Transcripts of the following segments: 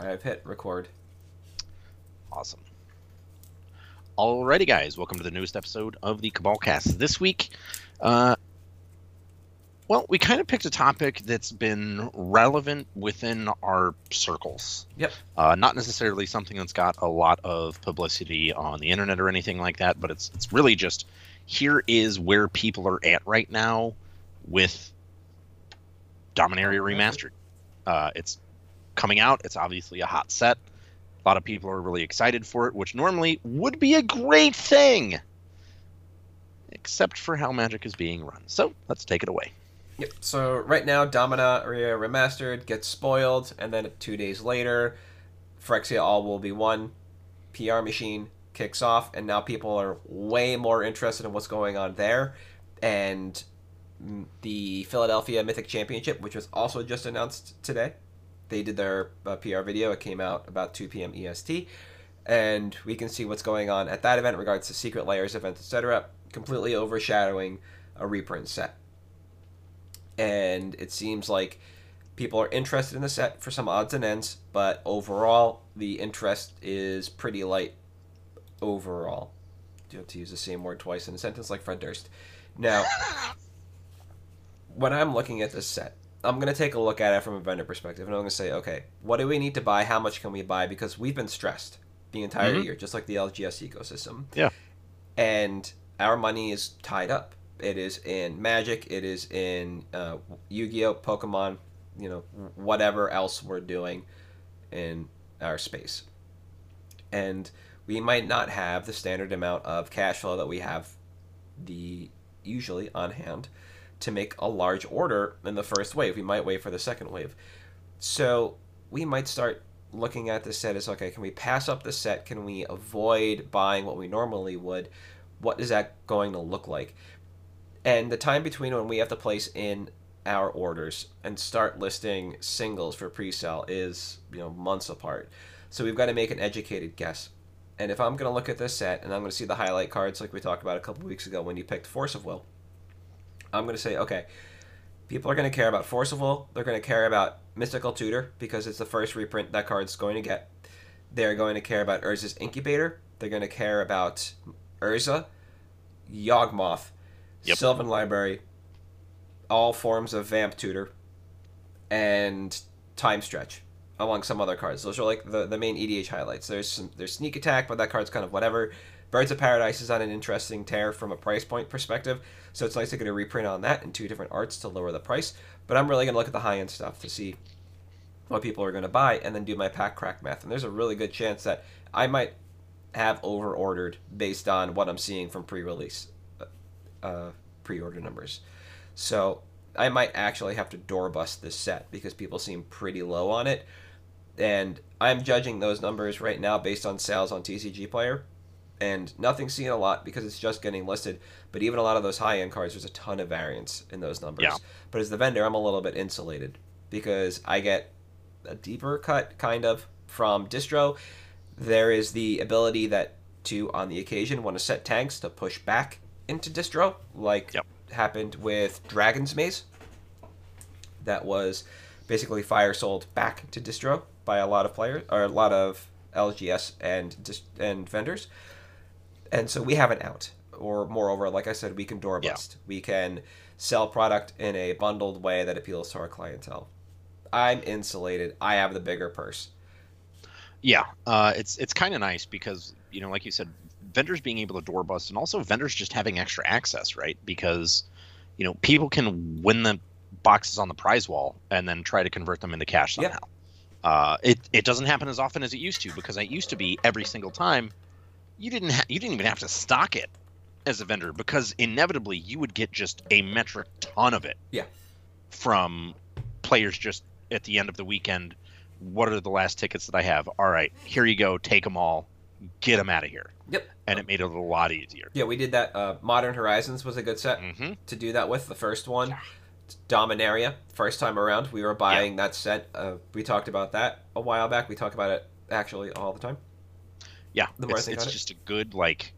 I've hit record. Awesome. Alrighty, guys, welcome to the newest episode of the Cabal Cast. This week, uh, well, we kind of picked a topic that's been relevant within our circles. Yep. Uh, not necessarily something that's got a lot of publicity on the internet or anything like that, but it's it's really just here is where people are at right now with Dominaria Remastered. Uh, it's coming out. It's obviously a hot set. A lot of people are really excited for it, which normally would be a great thing, except for how Magic is being run. So let's take it away. Yep. So right now, Dominaria Remastered gets spoiled, and then two days later, Phyrexia All will be one. PR machine kicks off, and now people are way more interested in what's going on there. And the Philadelphia Mythic Championship, which was also just announced today, they did their uh, PR video. It came out about 2 p.m. EST, and we can see what's going on at that event in regards to Secret Lairs events, etc., completely overshadowing a reprint set. And it seems like people are interested in the set for some odds and ends, but overall, the interest is pretty light. Overall, do you have to use the same word twice in a sentence, like Fred Durst. Now, when I'm looking at this set, I'm going to take a look at it from a vendor perspective, and I'm going to say, okay, what do we need to buy? How much can we buy? Because we've been stressed the entire Mhm. year, just like the LGS ecosystem. Yeah. And our money is tied up. It is in Magic. It is in uh, Yu-Gi-Oh, Pokemon, you know, whatever else we're doing in our space. And we might not have the standard amount of cash flow that we have the usually on hand to make a large order in the first wave. We might wait for the second wave. So we might start looking at the set as okay, can we pass up the set? Can we avoid buying what we normally would? What is that going to look like? And the time between when we have to place in our orders and start listing singles for pre-sale is, you know, months apart. So we've got to make an educated guess. And if I'm going to look at this set and I'm going to see the highlight cards like we talked about a couple weeks ago when you picked Force of Will, I'm going to say, okay, people are going to care about Forceful. They're going to care about Mystical Tutor because it's the first reprint that card's going to get. They're going to care about Urza's Incubator. They're going to care about Urza, Yawgmoth, Yep. Sylvan Library, all forms of Vamp Tutor, and Time Stretch, among some other cards. Those are like the, the main EDH highlights. There's some, there's Sneak Attack, but that card's kind of whatever. Birds of Paradise is on an interesting tear from a price point perspective, so it's nice to get a reprint on that in two different arts to lower the price. But I'm really going to look at the high end stuff to see what people are going to buy and then do my pack crack math. And there's a really good chance that I might have over ordered based on what I'm seeing from pre release uh, pre order numbers. So I might actually have to door bust this set because people seem pretty low on it. And I'm judging those numbers right now based on sales on TCG Player. And nothing's seen a lot because it's just getting listed. But even a lot of those high end cards, there's a ton of variance in those numbers. Yeah. But as the vendor, I'm a little bit insulated because I get a deeper cut, kind of, from distro. There is the ability that to, on the occasion, want to set tanks to push back into distro, like Yep. happened with Dragon's Maze. That was basically fire sold back to distro by a lot of players or a lot of LGS and and vendors. And so we have an out. Or moreover, like I said, we can door Yeah. bust. We can sell product in a bundled way that appeals to our clientele. I'm insulated. I have the bigger purse. Yeah, uh, it's it's kind of nice because you know, like you said, vendors being able to door bust, and also vendors just having extra access, right? Because you know, people can win the boxes on the prize wall and then try to convert them into cash Yeah. somehow. Uh, it it doesn't happen as often as it used to because it used to be every single time you didn't ha- you didn't even have to stock it as a vendor because inevitably you would get just a metric ton of it. Yeah. From players just at the end of the weekend what are the last tickets that I have? All right, here you go. Take them all. Get them out of here. Yep. And it made it a lot easier. Yeah, we did that. Uh, Modern Horizons was a good set hmm to do that with. The first one, Dominaria, first time around, we were buying that set. Uh, we talked about that a while back. We talk about it actually all the time. Yeah, The more it's, it's on it. just a good like.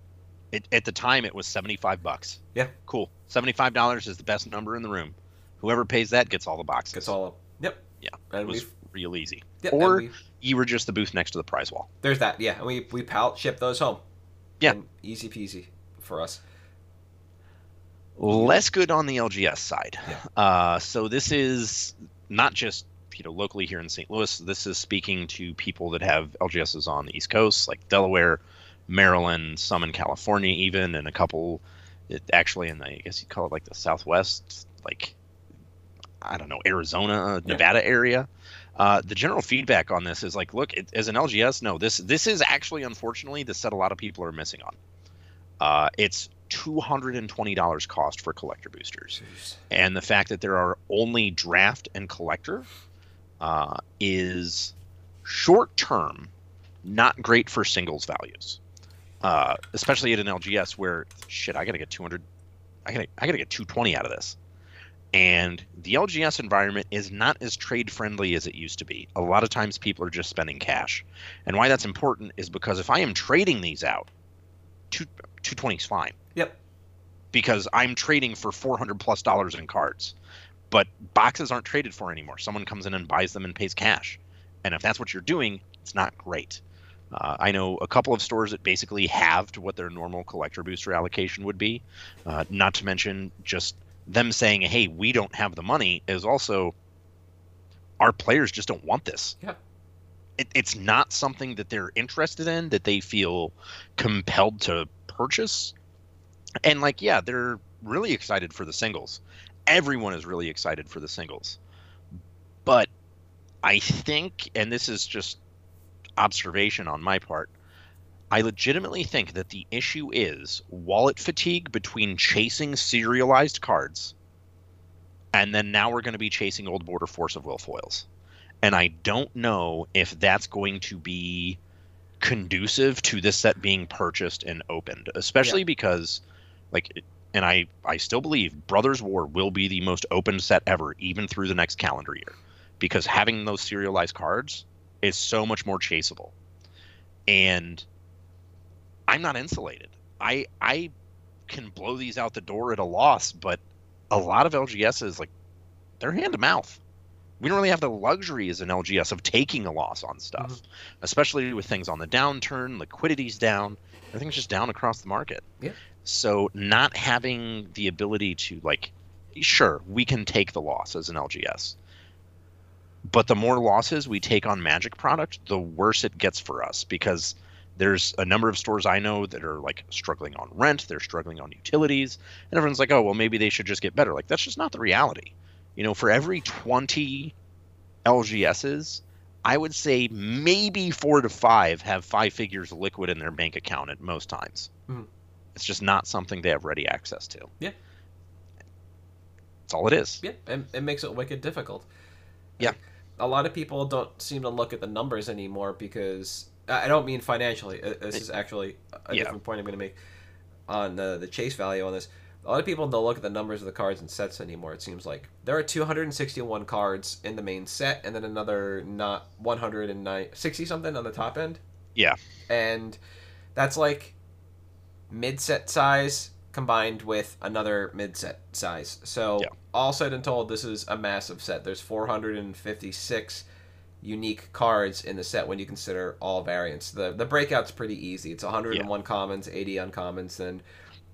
It, at the time, it was seventy-five bucks. Yeah. cool. Seventy-five dollars is the best number in the room. Whoever pays that gets all the boxes. Gets all up. Yep. Yeah, And it was real easy. yep, or- You were just the booth next to the prize wall. there's that. Yeah, and we we pallet ship those home. Yeah. And easy peasy for us. Less good on the LGS side. Yeah. Uh, so this is not just you know locally here in St. Louis. This is speaking to people that have LGSs on the East Coast, like Delaware, Maryland, some in California, even, and a couple it, actually in the I guess you'd call it like the Southwest, like I don't know Arizona, Yeah. Nevada area. Uh, the general feedback on this is like, look, it, as an LGS, no, this this is actually unfortunately the set a lot of people are missing on. Uh, it's two hundred and twenty dollars cost for collector boosters, and the fact that there are only draft and collector uh, is short term not great for singles values, uh, especially at an LGS where shit, I gotta get two hundred, I gotta I gotta get two twenty out of this. And the LGS environment is not as trade friendly as it used to be. A lot of times people are just spending cash. And why that's important is because if I am trading these out, two, 220 is fine. Yep. Because I'm trading for 400 plus dollars in cards. But boxes aren't traded for anymore. Someone comes in and buys them and pays cash. And if that's what you're doing, it's not great. Uh, I know a couple of stores that basically halved what their normal collector booster allocation would be. Uh, not to mention just them saying, "Hey, we don't have the money," is also our players just don't want this. Yeah. It, it's not something that they're interested in that they feel compelled to purchase. And like, yeah, they're really excited for the singles. Everyone is really excited for the singles. But I think, and this is just observation on my part, I legitimately think that the issue is wallet fatigue between chasing serialized cards and then now we're going to be chasing old border force of will foils. And I don't know if that's going to be conducive to this set being purchased and opened, especially because like and I I still believe Brothers War will be the most open set ever even through the next calendar year because having those serialized cards is so much more chaseable. And I'm not insulated. I I can blow these out the door at a loss, but a lot of LGSs like they're hand to mouth. We don't really have the luxury as an LGS of taking a loss on stuff, Mhm. especially with things on the downturn, liquidity's down, everything's just down across the market. Yeah. So not having the ability to like sure, we can take the loss as an LGS. But the more losses we take on Magic product, the worse it gets for us because there's a number of stores I know that are like struggling on rent, they're struggling on utilities, and everyone's like, "Oh, well, maybe they should just get better." Like that's just not the reality. You know, for every 20 LGSs, I would say maybe 4 to 5 have 5 figures liquid in their bank account at most times. Mhm. It's just not something they have ready access to. Yeah. That's all it is. Yeah, it, it makes it wicked difficult. Yeah. Like, a lot of people don't seem to look at the numbers anymore because I don't mean financially. Uh, This is actually a Yeah. different point I'm going to make on the, the chase value on this. A lot of people don't look at the numbers of the cards and sets anymore. It seems like there are 261 cards in the main set, and then another not 109 60 something on the top end. Yeah. and that's like mid set size combined with another mid set size. So Yeah. all said and told, this is a massive set. There's 456 unique cards in the set when you consider all variants. The the breakout's pretty easy. It's 101 commons, 80 uncommons, then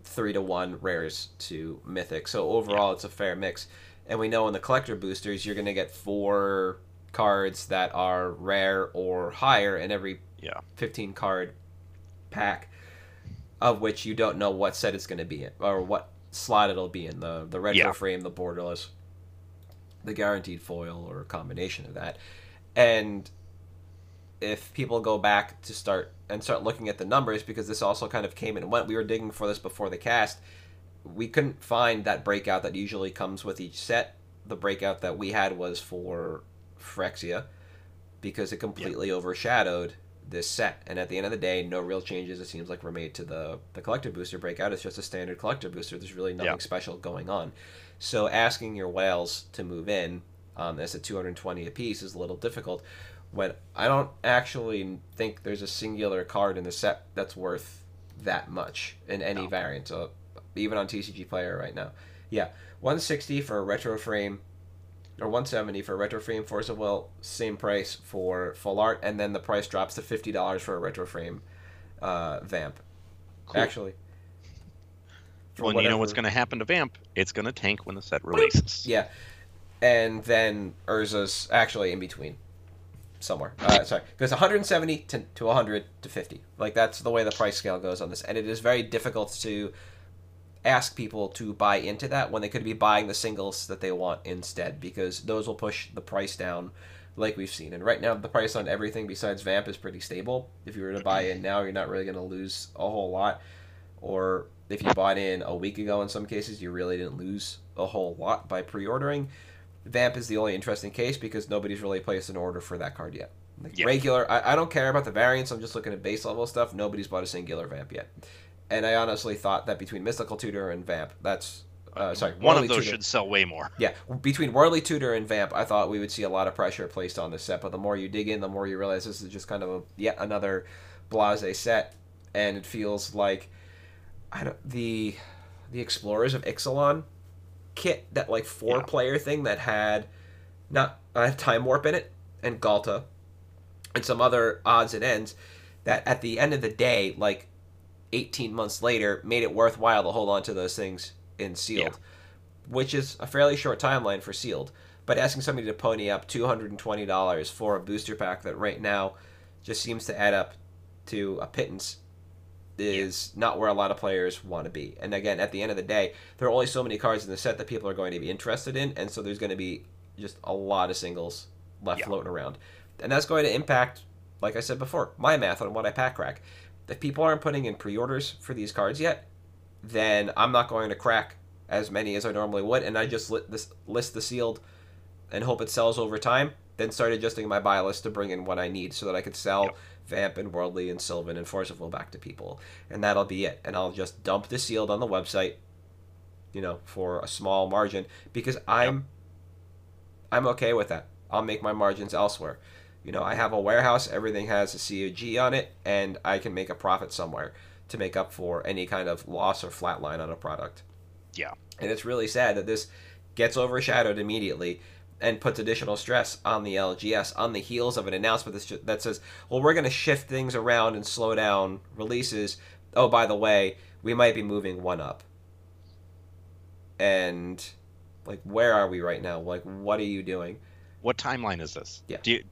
three to one rares to mythic. So overall, it's a fair mix. And we know in the collector boosters, you're going to get four cards that are rare or higher in every Yeah. 15 card pack, of which you don't know what set it's going to be in or what slot it'll be in. The the retro Yeah. frame, the borderless, the guaranteed foil, or a combination of that. And if people go back to start and start looking at the numbers, because this also kind of came and went, we were digging for this before the cast. We couldn't find that breakout that usually comes with each set. The breakout that we had was for Phyrexia. because it completely overshadowed this set. And at the end of the day, no real changes it seems like were made to the the collector booster breakout. It's just a standard collector booster. There's really nothing Yeah. special going on. So asking your whales to move in um, as a 220 apiece is a little difficult. When I don't actually think there's a singular card in the set that's worth that much in any No. variant, uh, even on TCG Player right now. Yeah, 160 for a retro frame, or 170 for retro frame Force of Will, same price for full art, and then the price drops to $50 for a retro frame uh, Vamp. Cool. Actually. Well, and you know what's going to happen to Vamp? It's going to tank when the set releases. Yeah, and then Urza's actually in between, somewhere. Uh, sorry, goes 170 to, to 100 to 50. Like that's the way the price scale goes on this, and it is very difficult to ask people to buy into that when they could be buying the singles that they want instead, because those will push the price down. Like we've seen, and right now the price on everything besides Vamp is pretty stable. If you were to buy in now, you're not really going to lose a whole lot. Or if you bought in a week ago, in some cases, you really didn't lose a whole lot by pre-ordering. Vamp is the only interesting case because nobody's really placed an order for that card yet. Like Yeah. regular, I, I don't care about the variants. I'm just looking at base level stuff. Nobody's bought a singular Vamp yet, and I honestly thought that between Mystical Tutor and Vamp, that's uh, sorry, One Worldly of those Tutor- should sell way more. yeah, between Worldly Tutor and Vamp, I thought we would see a lot of pressure placed on this set. But the more you dig in, the more you realize this is just kind of a, yet another blase set, and it feels like I don't the the Explorers of Ixalan kit that like four Yeah. player thing that had not uh, Time Warp in it and Ghalta and some other odds and ends that at the end of the day, like 18 months later, made it worthwhile to hold on to those things in sealed, which is a fairly short timeline for sealed. But asking somebody to pony up $220 for a booster pack that right now just seems to add up to a pittance is not where a lot of players want to be. And again, at the end of the day, there are only so many cards in the set that people are going to be interested in, and so there's going to be just a lot of singles left Yeah. floating around. And that's going to impact, like I said before, my math on what I pack crack. If people aren't putting in pre-orders for these cards yet, then I'm not going to crack as many as I normally would, and I just this, list the sealed and hope it sells over time. Then start adjusting my buy list to bring in what I need so that I could sell Yep. Vamp and Worldly and Sylvan and Force of Will back to people, and that'll be it. And I'll just dump the sealed on the website, you know, for a small margin because I'm I'm okay with that. I'll make my margins elsewhere. You know, I have a warehouse, everything has a COG on it, and I can make a profit somewhere to make up for any kind of loss or flat line on a product. Yeah. And it's really sad that this gets overshadowed immediately and puts additional stress on the LGS on the heels of an announcement that says, well, we're going to shift things around and slow down releases. Oh, by the way, we might be moving one up. And, like, where are we right now? Like, what are you doing? What timeline is this? Yeah. Do you,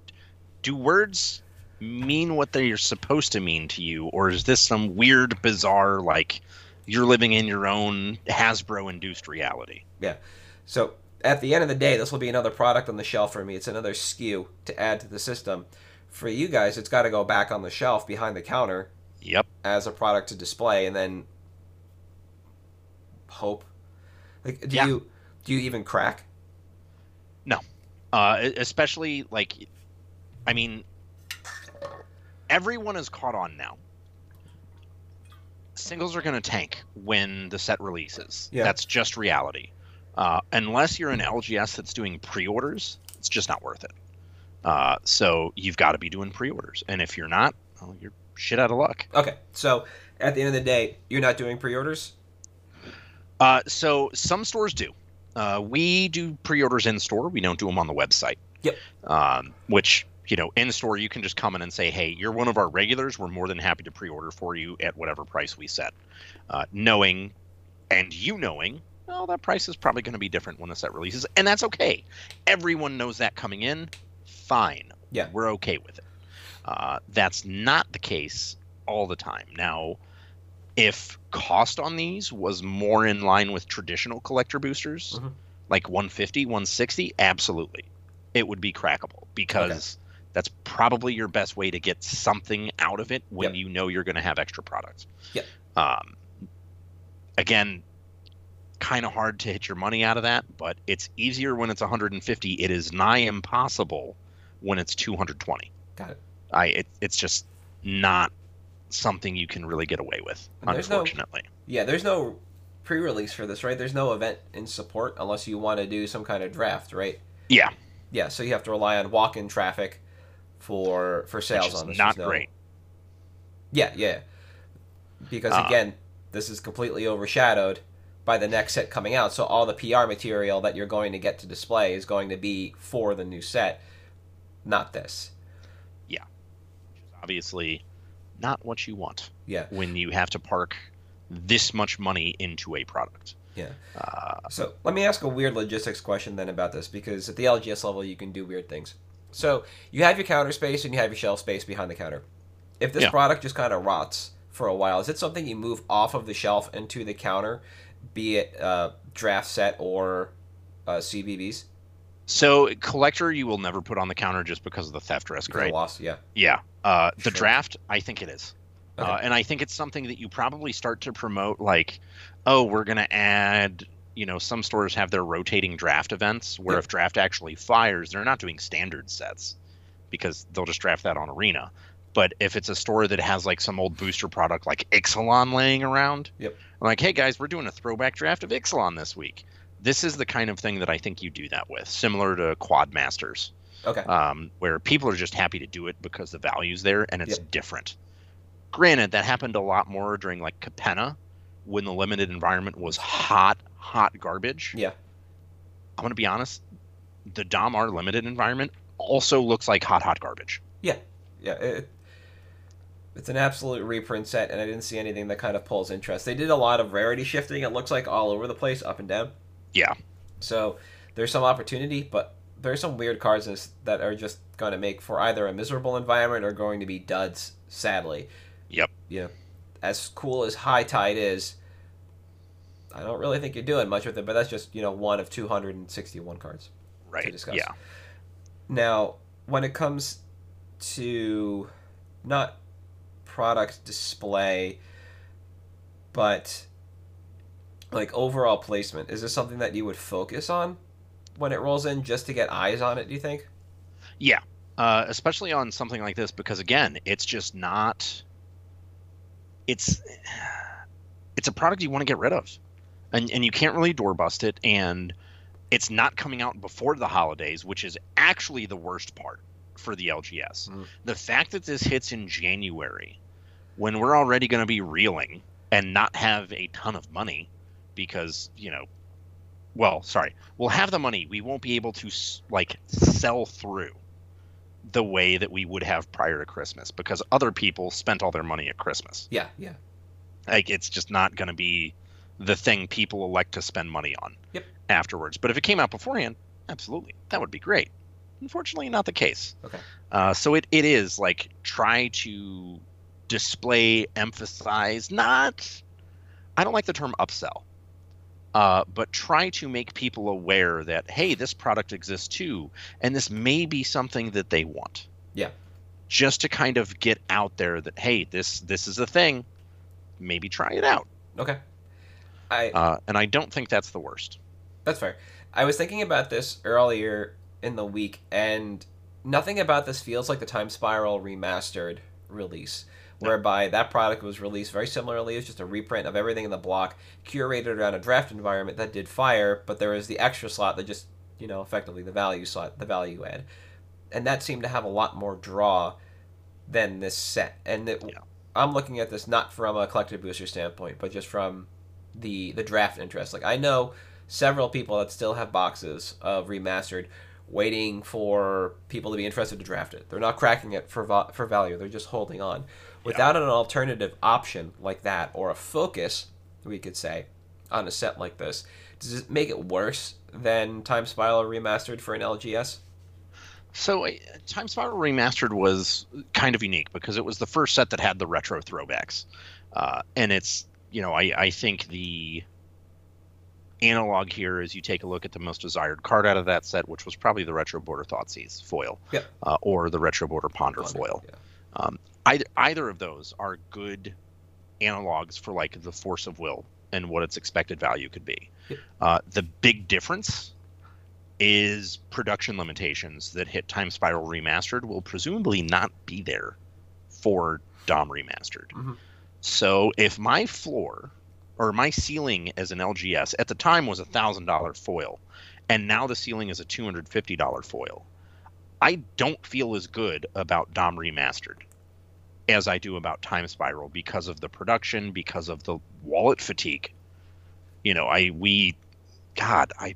do words mean what they're supposed to mean to you, or is this some weird, bizarre, like you're living in your own Hasbro-induced reality? Yeah. So at the end of the day, this will be another product on the shelf for me. It's another SKU to add to the system. For you guys, it's got to go back on the shelf behind the counter Yep. as a product to display, and then hope. Like, do Yeah. you do you even crack? No, uh, especially like i mean everyone is caught on now singles are going to tank when the set releases Yeah. that's just reality uh, unless you're an lgs that's doing pre-orders it's just not worth it uh, so you've got to be doing pre-orders and if you're not well, you're shit out of luck Okay, so at the end of the day, you're not doing pre-orders. Uh, so some stores do. Uh, we do pre-orders in store. We don't do them on the website. Yep. Um, which you know, in store you can just come in and say, "Hey, you're one of our regulars. We're more than happy to pre-order for you at whatever price we set." Uh, knowing, and you knowing, well, that price is probably going to be different when the set releases, and that's okay. Everyone knows that coming in. Fine. Yeah. We're okay with it. Uh, that's not the case all the time. Now, if cost on these was more in line with traditional collector boosters, Mhm. like 150, 160, absolutely. It would be crackable because that's probably your best way to get something out of it when Yep. you know you're going to have extra products. Yep. Um, again, kind of hard to hit your money out of that, but it's easier when it's 150. It is nigh impossible when it's 220. Got it. I it, it's just not something you can really get away with, And there's no- unfortunately. Yeah, there's no pre-release for this, right? There's no event in support unless you want to do some kind of draft, right? Yeah, Yeah, so you have to rely on walk-in traffic for for sales which is on this. not no- great. Yeah, yeah. Because Uh, again, this is completely overshadowed by the next set coming out. So all the PR material that you're going to get to display is going to be for the new set, not this. Yeah. Which is obviously, not what you want Yeah. when you have to park this much money into a product. Yeah. Uh, So let me ask a weird logistics question then about this because at the LGS level you can do weird things. So you have your counter space and you have your shelf space behind the counter. If this Yeah. product just kind of rots for a while, is it something you move off of the shelf into the counter, be it uh, draft set or uh, CBBs? so collector, you will never put on the counter just because of the theft risk, Because right? loss, yeah. Yeah. Uh, the Sure. draft, I think it is. Okay. Uh, and I think it's something that you probably start to promote, like, oh, we're going to add, you know, some stores have their rotating draft events where Yep. if draft actually fires, they're not doing standard sets because they'll just draft that on Arena. But if it's a store that has like some old booster product like Ixalan laying around, Yep. I'm like, hey guys, we're doing a throwback draft of Ixalan this week. This is the kind of thing that I think you do that with, similar to Quad Masters Okay. um, where people are just happy to do it because the value's there and it's Yep. different. Granted, that happened a lot more during like Capenna when the limited environment was hot, hot garbage. Yeah. I'm gonna be honest, the Damar limited environment also looks like hot, hot garbage. Yeah, it, it's an absolute reprint set, and I didn't see anything that kind of pulls interest. They did a lot of rarity shifting. It looks like all over the place, up and down. Yeah. So there's some opportunity, but there's some weird cards in this that are just going to make for either a miserable environment or going to be duds. Sadly. Yep. Know, as cool as High Tide is, I don't really think you're doing much with it. But that's just you know one of 261 cards. Right. discuss. Yeah. Now, when it comes to not product display, but like overall placement, is this something that you would focus on when it rolls in just to get eyes on it, do you think? Yeah. Uh, especially on something like this because again, it's just not. It's it's a product you want to get rid of, and and you can't really door bust it, and it's not coming out before the holidays, which is actually the worst part for the LGS. Mm. The fact that this hits in January, when we're already going to be reeling and not have a ton of money, because you know, well, sorry, we'll have the money, we won't be able to like sell through the way that we would have prior to Christmas because other people spent all their money at Christmas. Yeah, yeah. Like it's just not going to be the thing people elect to spend money on Yep. afterwards. But if it came out beforehand, absolutely, that would be great. Unfortunately, not the case. Okay. Uh, so it, it is like try to display, emphasize, not. I don't like the term upsell. Uh, but try to make people aware that hey, this product exists too, and this may be something that they want. Yeah. Just to kind of get out there that hey, this this is a thing. Maybe try it out. Okay. I Uh, and I don't think that's the worst. That's fair. I was thinking about this earlier in the week, and nothing about this feels like the Time Spiral remastered release, No. whereby that product was released very similarly. It's just a reprint of everything in the block, curated around a draft environment that did fire, but there was the extra slot that just, you know, effectively the value slot, the value add. And that seemed to have a lot more draw than this set. And it, Yeah. I'm looking at this not from a collector booster standpoint, but just from the the draft interest. Like I know several people that still have boxes of remastered waiting for people to be interested to draft it. They're not cracking it for va- for value. They're just holding on. Without an alternative option like that or a focus, we could say, on a set like this, does it make it worse than Time Spiral remastered for an LGS? So, uh, Time Spiral Remastered was kind of unique because it was the first set that had the retro throwbacks, uh, and it's you know I I think the analog here is you take a look at the most desired card out of that set, which was probably the retro border Thoughtseize foil, uh, or the retro border Ponder foil. Yeah. Either either of those are good analogs for like the force of will and what its expected value could be. Uh, the big difference is production limitations that hit Time Spiral Remastered will presumably not be there for DOM Remastered. Mhm. So if my floor or my ceiling as an LGS at the time was a thousand dollar foil, and now the ceiling is a two hundred fifty dollar foil, I don't feel as good about DOM Remastered as I do about Time Spiral because of the production, because of the wallet fatigue. You know, I we, God, I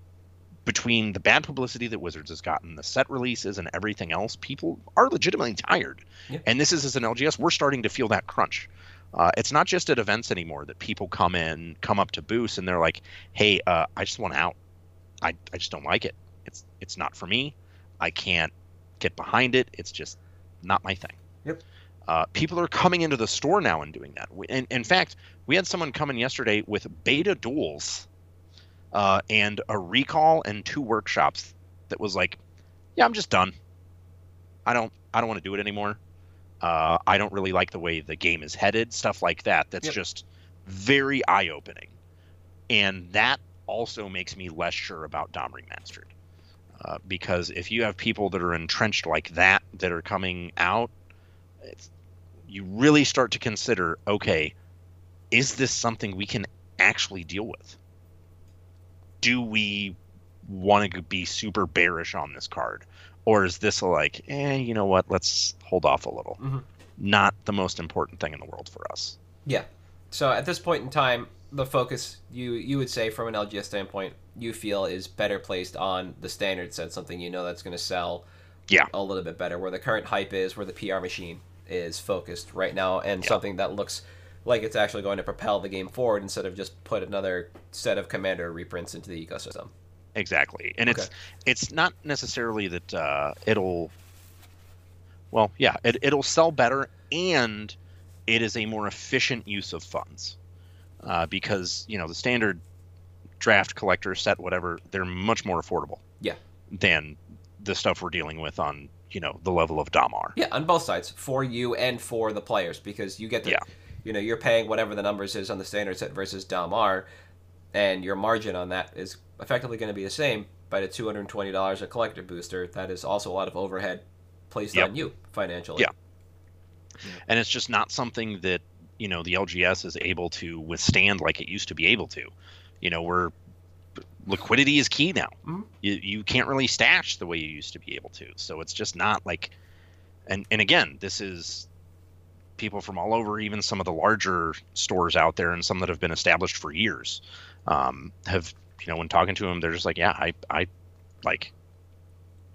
between the bad publicity that Wizards has gotten, the set releases, and everything else, people are legitimately tired. Yeah. And this is as an LGS, we're starting to feel that crunch. Uh, it's not just at events anymore that people come in, come up to booths, and they're like, "Hey, uh, I just want out. I, I just don't like it. It's it's not for me. I can't get behind it. It's just not my thing." Yep. Uh, people are coming into the store now and doing that. We, in, in fact, we had someone come in yesterday with beta duels uh, and a recall and two workshops that was like, yeah, I'm just done. I don't I don't want to do it anymore. Uh, I don't really like the way the game is headed. Stuff like that. That's Yep. just very eye opening, and that also makes me less sure about Dom Remastered. Uh, because if you have people that are entrenched like that that are coming out, it's, you really start to consider okay, is this something we can actually deal with? Do we want to be super bearish on this card? Or is this a like, eh, you know what, let's hold off a little? Mhm. Not the most important thing in the world for us. Yeah. So at this point in time, the focus you you would say from an LGS standpoint, you feel is better placed on the standard set, something you know that's going to sell Yeah. a little bit better, where the current hype is, where the PR machine is focused right now, and Yeah. something that looks like it's actually going to propel the game forward instead of just put another set of commander reprints into the ecosystem. Exactly, and it's Okay. it's not necessarily that uh, it'll. Well, yeah, it, it'll sell better, and it is a more efficient use of funds, uh, because you know the standard draft collector set, whatever, they're much more affordable. Yeah. Than the stuff we're dealing with on you know the level of Damar. Yeah, on both sides, for you and for the players, because you get the, Yeah. you know, you're paying whatever the numbers is on the standard set versus Dalmar, and your margin on that is effectively going to be the same. But at two hundred and twenty dollars a collector booster, that is also a lot of overhead placed Yep. on you financially. Yeah. and it's just not something that you know the LGS is able to withstand like it used to be able to. You know, we're liquidity is key now. Mhm. You you can't really stash the way you used to be able to. So it's just not like, and and again, this is people from all over, even some of the larger stores out there, and some that have been established for years, um, have you know when talking to them, they're just like, yeah, I I like.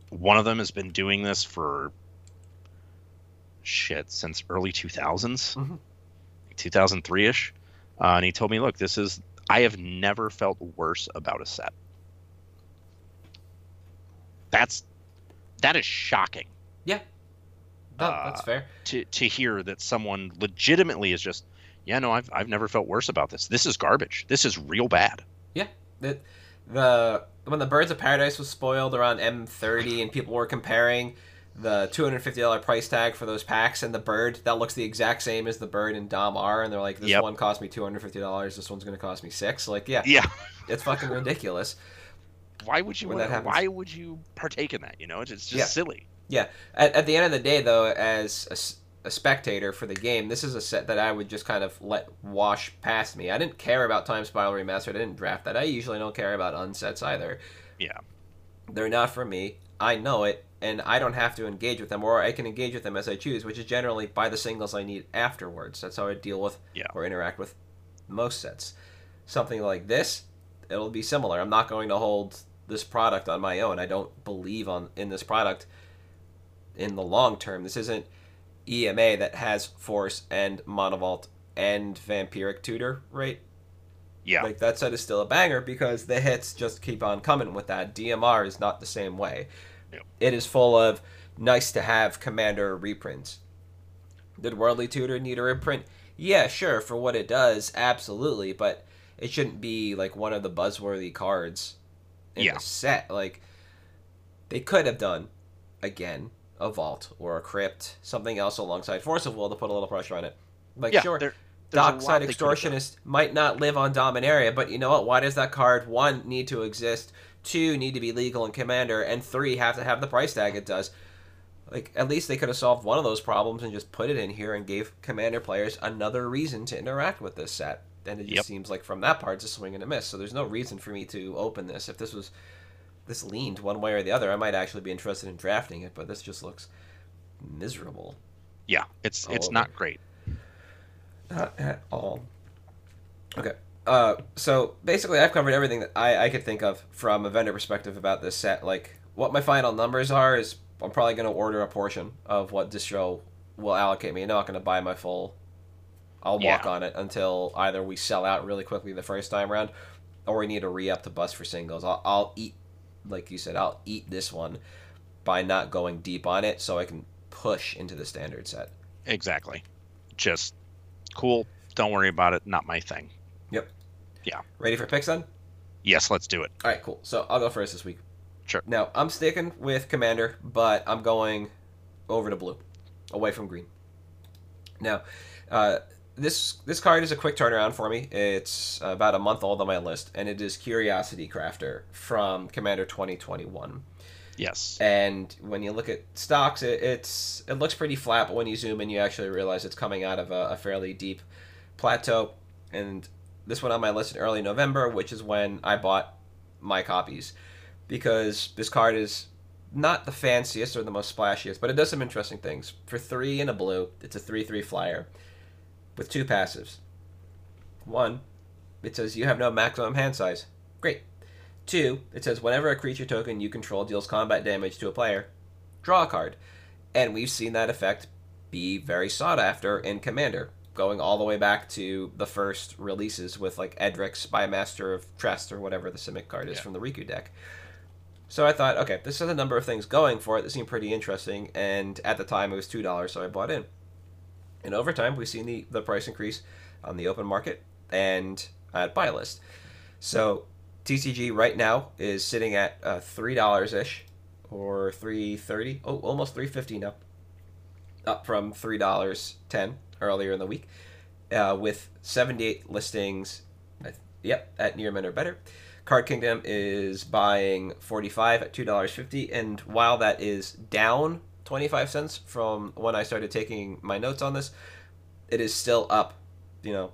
One of them has been doing this for shit since early 2000s, Mhm. 2003 ish. Uh, and he told me, look, this is, I have never felt worse about a set. That's, that is shocking yeah, No, Uh, that's fair. to, to hear that someone legitimately is just, yeah, no, I've, I've never felt worse about this. This is garbage. This is real bad. Yeah, the the when the Birds of Paradise was spoiled around M30 and people were comparing the two hundred fifty dollar price tag for those packs and the bird that looks the exact same as the bird in Dom R, and they're like, this Yep. one cost me two hundred fifty dollars, this one's going to cost me six. Like, yeah, Yeah. it's fucking ridiculous. Why would you, happens. why would you partake in that? You know, it's, it's just Yeah. silly. Yeah. At, at the end of the day, though, as a spectator for the game, this is a set that I would just kind of let wash past me. I didn't care about Time Spiral Remastered. I didn't draft that. I usually don't care about unsets either. Yeah. They're not for me. I know it, and I don't have to engage with them, or I can engage with them as I choose, which is generally by the singles I need afterwards. That's how I deal with Yeah. or interact with most sets. Something like this, it'll be similar. I'm not going to hold this product on my own. I don't believe on in this product in the long term. This isn't EMA that has Force and Mana Vault and Vampiric Tutor, right? Yeah. Like that set is still a banger because the hits just keep on coming with that. DMR is not the same way. Yep. It is full of nice to have commander reprints. Did Worldly Tutor need a reprint? Yeah, sure, for what it does, absolutely, but it shouldn't be like one of the buzzworthy cards in Yeah. the set. Like they could have done again a vault or a crypt, something else alongside Force of Will to put a little pressure on it. Like yeah. sure, there- there's a lot Dockside they could have done. Extortionist might not live on Dominaria, but you know what? Why does that card one need to exist? two need to be legal in Commander, and three have to have the price tag it does. Like at least they could have solved one of those problems and just put it in here and gave Commander players another reason to interact with this set. And it just Yep. seems like from that part it's a swing and a miss. So there's no reason for me to open this. If this was this leaned one way or the other, I might actually be interested in drafting it. But this just looks miserable. Yeah, it's it's over. not great. Not at all. Okay. Uh, so basically, I've covered everything that I, I could think of from a vendor perspective about this set. Like, what my final numbers are is I'm probably going to order a portion of what distro will allocate me. I'm not going to buy my full. I'll walk Yeah. on it until either we sell out really quickly the first time around, or we need to re up to bust for singles. I'll, I'll eat, like you said, I'll eat this one by not going deep on it, so I can push into the standard set. Exactly. Just cool. Don't worry about it. Not my thing. Yep. Yeah. Ready for picks then? Yes, let's do it. All right, cool. So I'll go first this week. Sure. Now I'm sticking with Commander, but I'm going over to blue, away from green. Now, uh, this this card is a quick turnaround for me. It's about a month old on my list, and it is Curiosity Crafter from Commander 2021. Yes. And when you look at stocks, it, it's it looks pretty flat, but when you zoom in, you actually realize it's coming out of a, a fairly deep plateau. And this went on my list in early November, which is when I bought my copies, because this card is not the fanciest or the most splashiest, but it does some interesting things. For three and a blue, it's a three-three flyer with two passives. One, it says you have no maximum hand size. Great. Two, it says whenever a creature token you control deals combat damage to a player, draw a card. And we've seen that effect be very sought after in Commander, going all the way back to the first releases with like Edric, Spymaster of Trest or whatever the Simic card is Yeah. from the Riku deck. So I thought, okay, this has a number of things going for it that seem pretty interesting, and at the time it was two dollars, so I bought in. And over time, we've seen the, the price increase on the open market and at buy list. So TCG right now is sitting at uh, three dollars ish, or three thirty. Oh, almost three fifty now, up from three dollars ten earlier in the week, uh, with seventy eight listings. Yep, at Near Mint or better. Card Kingdom is buying forty five at two dollars fifty, and while that is down twenty five cents from when I started taking my notes on this, it is still up, you know,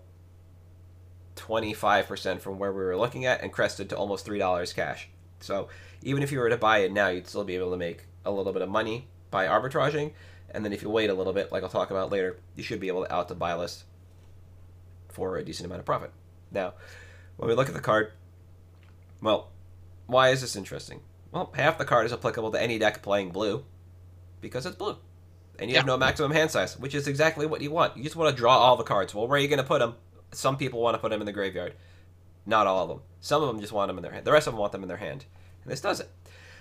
25% from where we were looking at and crested to almost $3 cash. So even if you were to buy it now, you'd still be able to make a little bit of money by arbitraging. And then if you wait a little bit, like I'll talk about later, you should be able to out the buy list for a decent amount of profit. Now, when we look at the card, well, why is this interesting? Well, half the card is applicable to any deck playing blue because it's blue. And you have no maximum hand size, which is exactly what you want. You just want to draw all the cards. Well, where are you going to put them? Some people want to put them in the graveyard. Not all of them. Some of them just want them in their hand. The rest of them want them in their hand. And this does it.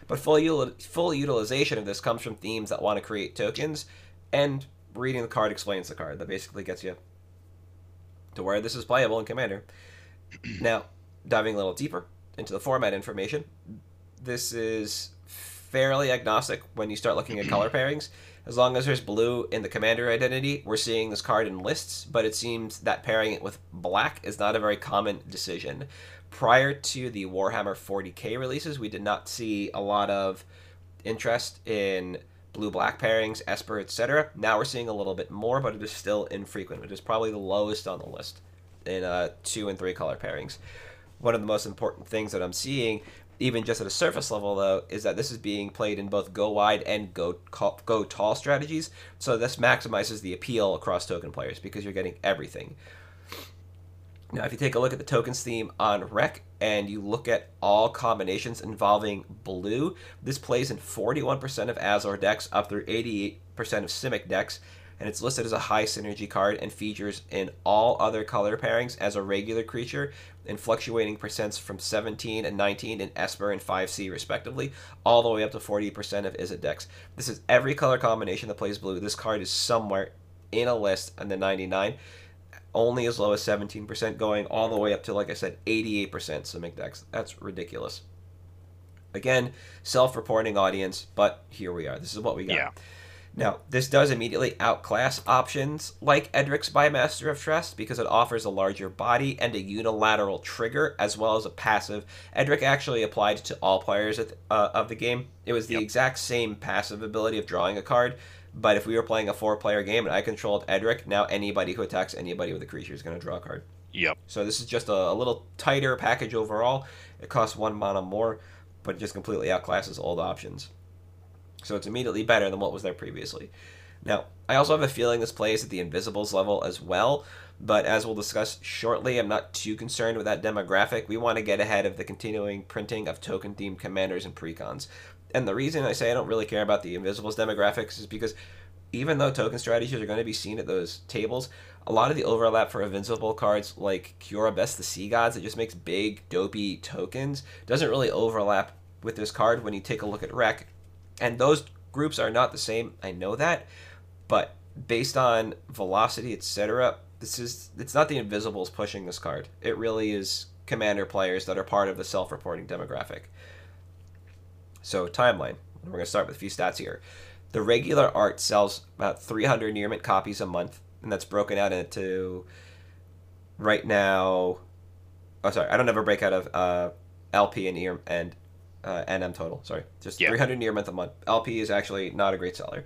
But full, util- full utilization of this comes from themes that want to create tokens, and reading the card explains the card. That basically gets you to where this is playable in Commander. now, diving a little deeper into the format information, this is fairly agnostic when you start looking at color pairings. As long as there's blue in the commander identity, we're seeing this card in lists, but it seems that pairing it with black is not a very common decision. Prior to the Warhammer 40k releases, we did not see a lot of interest in blue black pairings, Esper, etc. Now we're seeing a little bit more, but it is still infrequent. It is probably the lowest on the list in uh, two and three color pairings. One of the most important things that I'm seeing, even just at a surface level, though, is that this is being played in both go wide and go go tall strategies. So this maximizes the appeal across token players because you're getting everything. Now, if you take a look at the tokens theme on Rec and you look at all combinations involving blue, this plays in 41% of Azor decks, up through 88% of Simic decks, and it's listed as a high synergy card and features in all other color pairings as a regular creature in fluctuating percents from 17 and 19 in Esper and 5C respectively, all the way up to 40% of Izzet decks. This is every color combination that plays blue. This card is somewhere in a list in the 99 only as low as 17%, going all the way up to, like I said, 88% Simic decks. That's ridiculous. Again, self reporting audience, but here we are. This is what we got. Yeah. Now, this does immediately outclass options like Edric, Spymaster of Trest because it offers a larger body and a unilateral trigger as well as a passive. Edric actually applied to all players uh, of the game. It was the Yep. exact same passive ability of drawing a card, but if we were playing a four player game and I controlled Edric, now anybody who attacks anybody with a creature is going to draw a card. Yep. So this is just a, a little tighter package overall. It costs one mana more, but it just completely outclasses all the options. So it's immediately better than what was there previously. Now, I also have a feeling this plays at the Invisibles level as well, but as we'll discuss shortly, I'm not too concerned with that demographic. We want to get ahead of the continuing printing of token themed commanders and precons. And the reason I say I don't really care about the Invisibles demographics is because even though token strategies are going to be seen at those tables, a lot of the overlap for invincible cards like Cura Best the Sea Gods that just makes big, dopey tokens doesn't really overlap with this card when you take a look at Rec. And those groups are not the same, I know that, but based on velocity, etc., this is it's not the invisibles pushing this card. It really is commander players that are part of the self-reporting demographic. So timeline. We're going to start with a few stats here. The regular art sells about 300 near mint copies a month, and that's broken out into right now. Oh, sorry, I don't have a breakout of uh, LP and and uh, NM total. Sorry, just Yeah. 300 near mint a month. LP is actually not a great seller,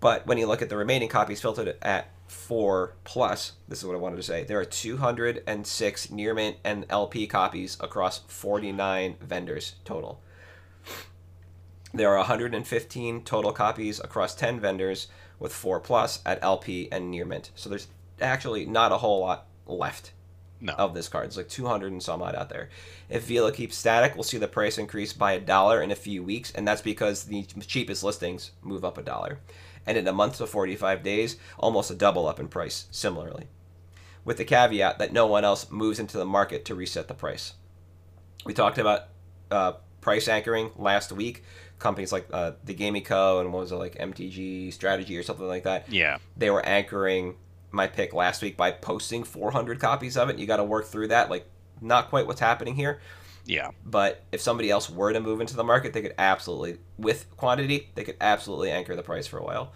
but when you look at the remaining copies filtered at four plus, this is what I wanted to say. There are 206 near mint and LP copies across 49 vendors total. There are 115 total copies across 10 vendors with 4 plus at LP and near mint. So there's actually not a whole lot left No. of this card. It's like 200 and some odd out there. If Vila keeps static, we'll see the price increase by a dollar in a few weeks, and that's because the cheapest listings move up a dollar. And in a month to 45 days, almost a double up in price, similarly. With the caveat that no one else moves into the market to reset the price. We talked about uh, price anchoring last week. Companies like uh, the Gaming Co. and what was it, like MTG Strategy or something like that Yeah. they were anchoring my pick last week by posting 400 copies of it. You got to work through that. Like, not quite what's happening here. Yeah. But if somebody else were to move into the market, they could absolutely, with quantity, they could absolutely anchor the price for a while.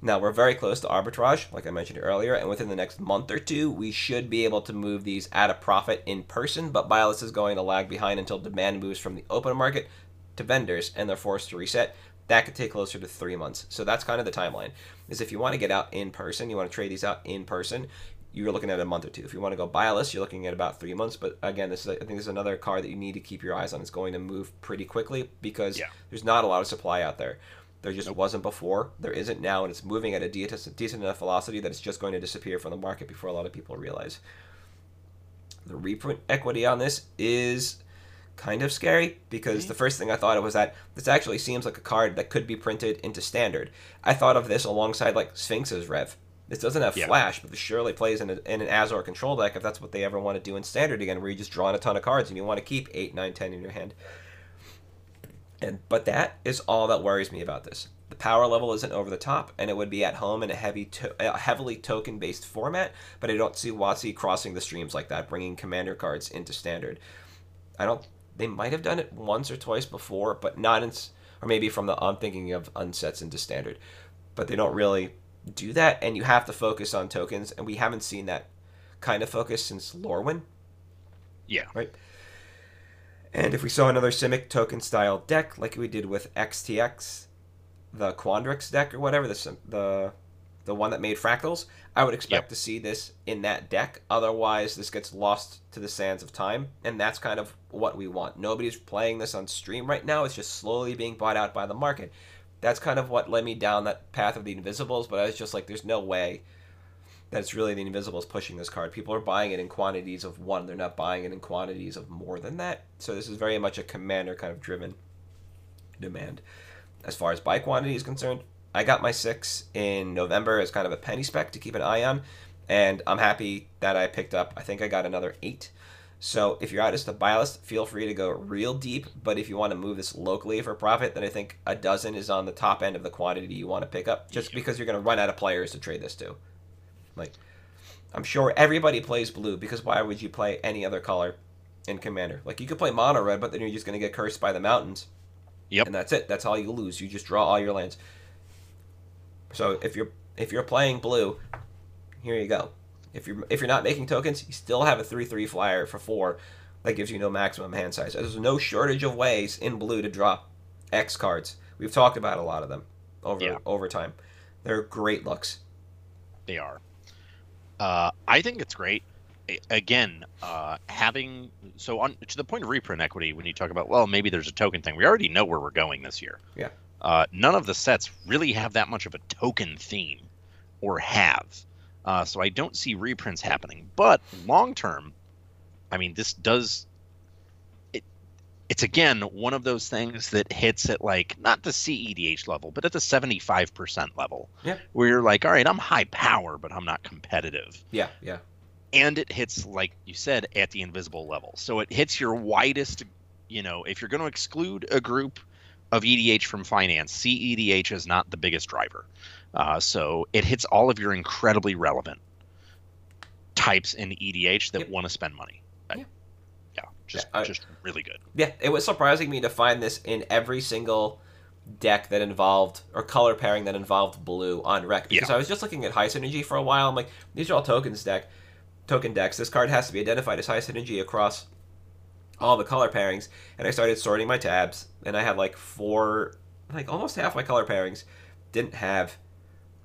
Now, we're very close to arbitrage, like I mentioned earlier, and within the next month or two, we should be able to move these at a profit in person, but buylists is going to lag behind until demand moves from the open market to vendors and they're forced to reset. That could take closer to three months. So that's kind of the timeline. Is if you want to get out in person, you want to trade these out in person, you're looking at a month or two. If you want to go buy a list, you're looking at about three months. But again, this is I think this is another card that you need to keep your eyes on. It's going to move pretty quickly because Yeah. there's not a lot of supply out there. There just wasn't before. There isn't now, and it's moving at a decent, decent enough velocity that it's just going to disappear from the market before a lot of people realize. The reprint equity on this is kind of scary because the first thing I thought of was that this actually seems like a card that could be printed into standard. I thought of this alongside like Sphinx's Rev. This doesn't have Yeah. flash, but this surely plays in, a, in an Azor control deck if that's what they ever want to do in standard again, where you're just drawing a ton of cards and you want to keep 8, 9, 10 in your hand. And but that is all that worries me about this. The power level isn't over the top, and it would be at home in a heavy, to- a heavily token-based format. But I don't see WotC crossing the streams like that, bringing commander cards into standard. I don't. They might have done it once or twice before, but not in. Or maybe from the I'm thinking of unsets into standard, but they don't really do that, and you have to focus on tokens, and we haven't seen that kind of focus since Lorwyn. Yeah. Right. And if we saw another Simic token style deck like we did with STX, the Quandrix deck or whatever, the sim- the the one that made fractals, I would expect Yep. to see this in that deck. Otherwise, this gets lost to the sands of time, and that's kind of what we want. Nobody's playing this on stream right now. It's just slowly being bought out by the market. That's kind of what led me down that path of the Invisibles, but I was just like, there's no way that it's really the Invisibles pushing this card. People are buying it in quantities of one. They're not buying it in quantities of more than that. So this is very much a commander kind of driven demand. As far as buy quantity is concerned, I got my six in November as kind of a penny spec to keep an eye on, and I'm happy that I picked up. I think I got another eight. So if you're out as a buy list, feel free to go real deep. But if you want to move this locally for profit, then I think a dozen is on the top end of the quantity you want to pick up, just because you're going to run out of players to trade this to. Like, I'm sure everybody plays blue because why would you play any other color in Commander? Like, you could play mono red, but then you're just going to get cursed by the mountains. Yep. And that's it. That's all you lose. You just draw all your lands. So if you're if you're playing blue, here you go. If you're if you're not making tokens, you still have a three three flyer for four that gives you no maximum hand size. There's no shortage of ways in blue to draw X cards. We've talked about a lot of them over Yeah. over time. They're great looks. They are. Uh, I think it's great. Again, uh, having so on to the point of reprint equity, when you talk about well, maybe there's a token thing. We already know where we're going this year. Yeah. Uh, none of the sets really have that much of a token theme, or have. Uh, so I don't see reprints happening. But long term, I mean, this does. It, it's again one of those things that hits at like not the CEDH level, but at the 75% level Yeah. where you're like, all right, I'm high power, but I'm not competitive. Yeah, yeah. And it hits, like you said, at the invisible level. So it hits your widest, you know, if you're going to exclude a group of EDH from finance, CEDH is not the biggest driver. Uh, so it hits all of your incredibly relevant types in EDH that Yep. want to spend money. Yeah. yeah, just Yeah, I- just really good. Yeah, it was surprising me to find this in every single deck that involved or color pairing that involved blue on rec because Yeah. I was just looking at high synergy for a while. I'm like, these are all tokens deck, token decks. This card has to be identified as high synergy across all the color pairings, and I started sorting my tabs, and I had like four, like almost half my color pairings didn't have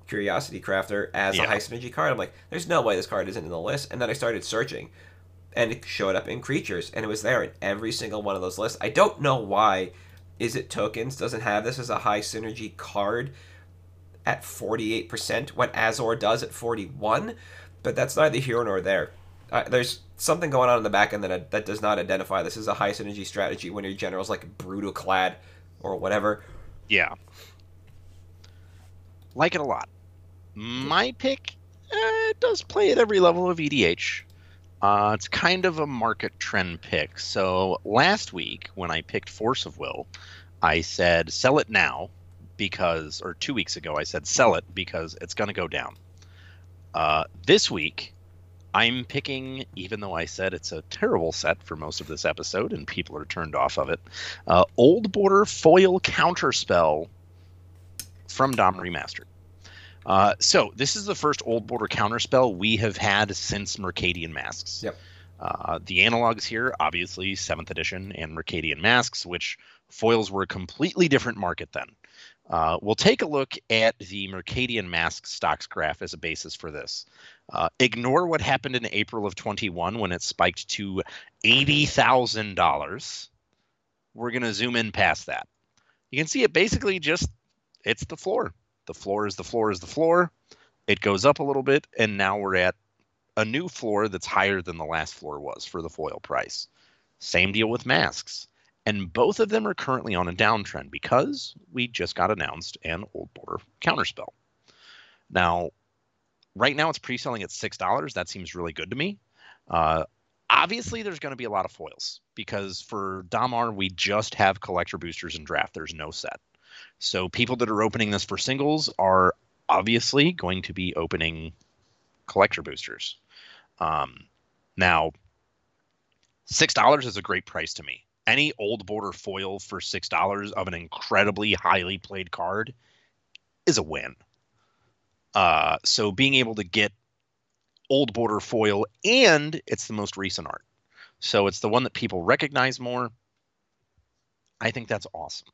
Curiosity Crafter as a high synergy card. I'm like, there's no way this card isn't in the list, and then I started searching and it showed up in creatures and it was there in every single one of those lists. I don't know why is it tokens doesn't have this as a high synergy card at 48% when azor does at 41 but that's neither here nor there uh, there's something going on in the back end that, that does not identify this as a high synergy strategy when your general's like Brudiclad or whatever Yeah. Like it a lot. My pick uh, it does play at every level of EDH. Uh, it's kind of a market trend pick. So last week, when I picked Force of Will, I said sell it now because, or two weeks ago, I said sell it because it's going to go down. Uh, this week, I'm picking, even though I said it's a terrible set for most of this episode and people are turned off of it, uh, Old Border Foil Counterspell from Dom Remastered. Uh, so this is the first Old Border Counterspell we have had since Mercadian Masques. Yep. Uh, the analogs here, obviously, seventh edition and Mercadian Masques, which foils were a completely different market then. Uh, we'll take a look at the Mercadian Mask stocks graph as a basis for this. Uh, ignore what happened in April of 21 when it spiked to $80,000. We're going to zoom in past that. You can see it basically just, it's the floor. The floor is the floor is the floor. It goes up a little bit, and now we're at a new floor that's higher than the last floor was for the foil price. Same deal with Masques. And both of them are currently on a downtrend because we just got announced an Old Border counterspell. Now, right now it's pre-selling at six dollars. That seems really good to me. Uh, obviously, there's going to be a lot of foils because for Damar we just have collector boosters and draft. There's no set. So people that are opening this for singles are obviously going to be opening collector boosters. Um, now, six dollars is a great price to me. Any old border foil for six dollars of an incredibly highly played card is a win. Uh, so being able to get old border foil and it's the most recent art, so it's the one that people recognize more. I think that's awesome.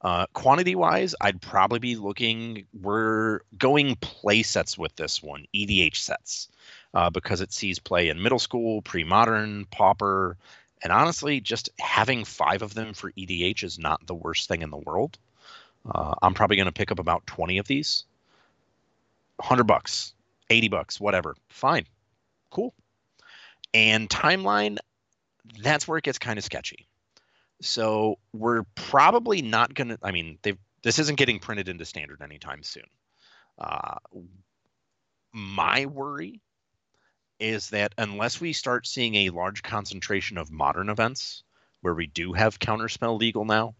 Uh, quantity wise, I'd probably be looking. We're going play sets with this one, EDH sets, uh, because it sees play in middle school, pre modern, pauper, and honestly, just having five of them for EDH is not the worst thing in the world. Uh, I'm probably going to pick up about 20 of these. 100 bucks, 80 bucks, whatever. Fine. Cool. And timeline, that's where it gets kind of sketchy. So we're probably not going to, I mean, they've, this isn't getting printed into standard anytime soon. Uh, my worry is that unless we start seeing a large concentration of modern events where we do have counterspell legal now,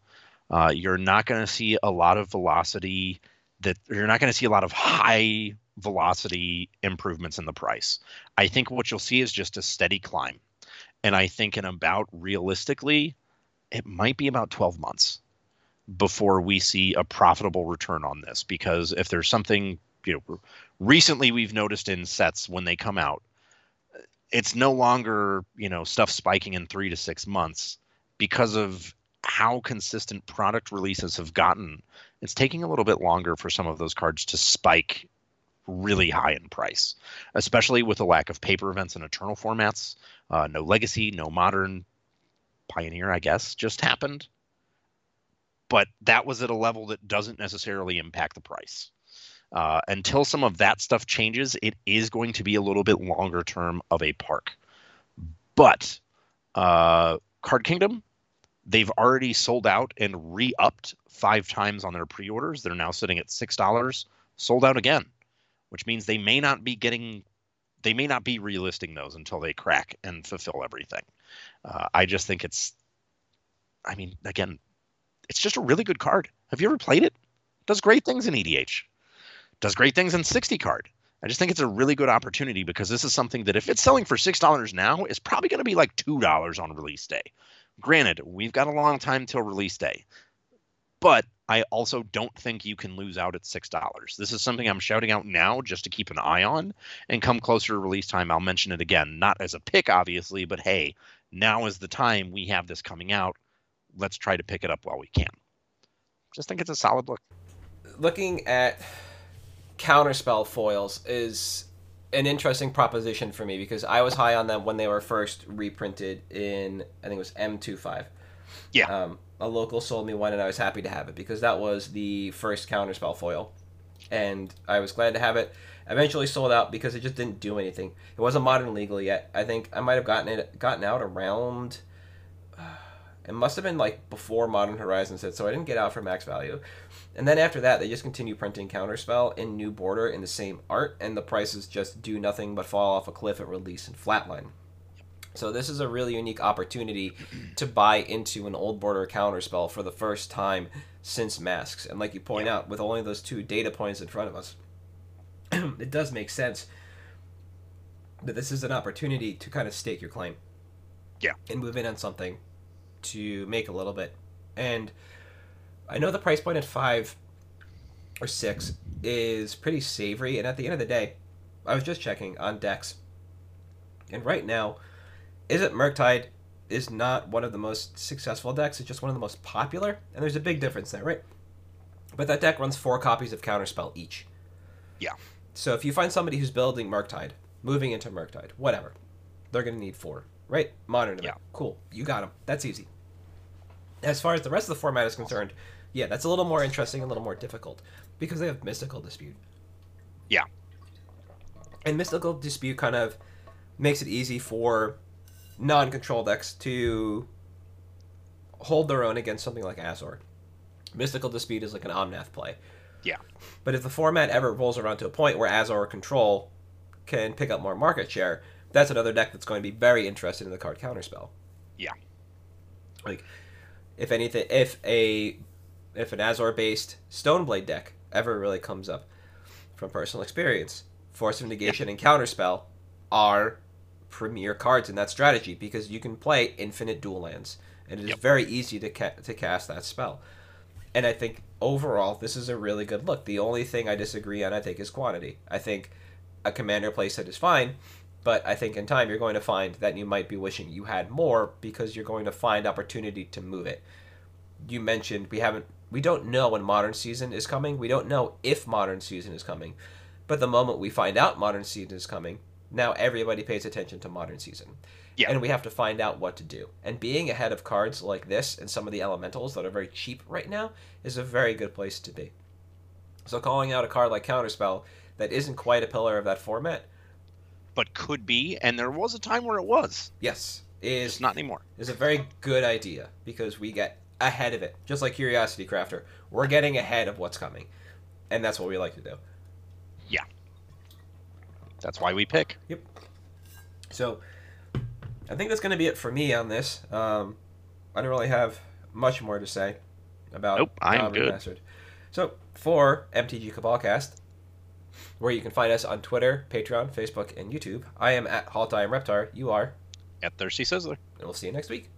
uh, you're not going to see a lot of velocity that you're not going to see a lot of high velocity improvements in the price. I think what you'll see is just a steady climb. And I think in about realistically, it might be about 12 months. before we see a profitable return on this. Because if there's something, you know, recently we've noticed in sets when they come out, it's no longer, you know, stuff spiking in three to six months because of how consistent product releases have gotten. It's taking a little bit longer for some of those cards to spike really high in price, especially with the lack of paper events and eternal formats. Uh, no legacy, no modern. Pioneer, I guess, just happened. But that was at a level that doesn't necessarily impact the price. Uh, until some of that stuff changes, it is going to be a little bit longer term of a park. But uh, Card Kingdom, they've already sold out and re upped five times on their pre orders. They're now sitting at $6, sold out again which means they may not be getting they may not be relisting those until they crack and fulfill everything. Uh, I just think it's, I mean, again, it's just a really good card. Have you ever played it? Does great things in EDH. Does great things in 60 card. I just think it's a really good opportunity because this is something that if it's selling for six dollars now, it's probably going to be like two dollars on release day. Granted, we've got a long time till release day, but I also don't think you can lose out at six dollars. This is something I'm shouting out now just to keep an eye on, and come closer to release time, I'll mention it again, not as a pick, obviously, but hey, now is the time we have this coming out. Let's try to pick it up while we can. Just think it's a solid look. Looking at counterspell foils is an interesting proposition for me because I was high on them when they were first reprinted in I think it was M25. Yeah. Um, a local sold me one, and I was happy to have it because that was the first counterspell foil, and I was glad to have it. Eventually sold out because it just didn't do anything. It wasn't modern legal yet. I think I might have gotten it gotten out around. it must have been like before Modern Horizons hit, so I didn't get out for max value. And then after that, they just continue printing Counterspell in new border in the same art, and the prices just do nothing but fall off a cliff at release and flatline. So this is a really unique opportunity to buy into an old border counterspell for the first time since Masques. And like you point yeah. out, with only those two data points in front of us, it does make sense that this is an opportunity to kind of stake your claim. Yeah. And move in on something to make a little bit. And I know the price point at five or six is pretty savory, and at the end of the day, I was just checking on decks. And right now, Izzet Murktide is not one of the most successful decks. It's just one of the most popular, and there's a big difference there, right? But that deck runs four copies of Counterspell each. Yeah. So if you find somebody who's building Murktide, moving into Murktide, whatever, they're going to need four, right? Modern Yeah. Cool. You got them. That's easy. As far as the rest of the format is concerned, yeah, that's a little more interesting, a little more difficult because they have Mystical Dispute. Yeah. And Mystical Dispute kind of makes it easy for non-control decks to hold their own against something like Azor. Mystical Dispute is like an Omnath play. Yeah. But if the format ever rolls around to a point where Azor Control can pick up more market share, that's another deck that's going to be very interested in the card Counterspell. Yeah. Like, if anything, if a if an Azor based Stoneblade deck ever really comes up from personal experience, Force of Negation and Counterspell are premier cards in that strategy because you can play infinite dual lands, and it is yep. very easy to ca- to cast that spell. And I think overall, this is a really good look. The only thing I disagree on, I think, is quantity. I think a commander playset is fine, but I think in time you're going to find that you might be wishing you had more because you're going to find opportunity to move it. You mentioned we haven't, we don't know when modern season is coming. We don't know if modern season is coming, but the moment we find out modern season is coming, now everybody pays attention to modern season. Yeah. And we have to find out what to do. And being ahead of cards like this and some of the elementals that are very cheap right now is a very good place to be. So calling out a card like Counterspell that isn't quite a pillar of that format. But could be, and there was a time where it was. Yes. Is it's not anymore. Is a very good idea because we get ahead of it. Just like Curiosity Crafter. We're getting ahead of what's coming. And that's what we like to do. Yeah. That's why we pick. Yep. So, I think that's going to be it for me on this. Um, I don't really have much more to say about nope, I'm good. Mastered. So, for MTG Cabal Cast, where you can find us on Twitter, Patreon, Facebook, and YouTube, I am at Halt I am Reptar. You are at Thirsty Sizzler. And we'll see you next week.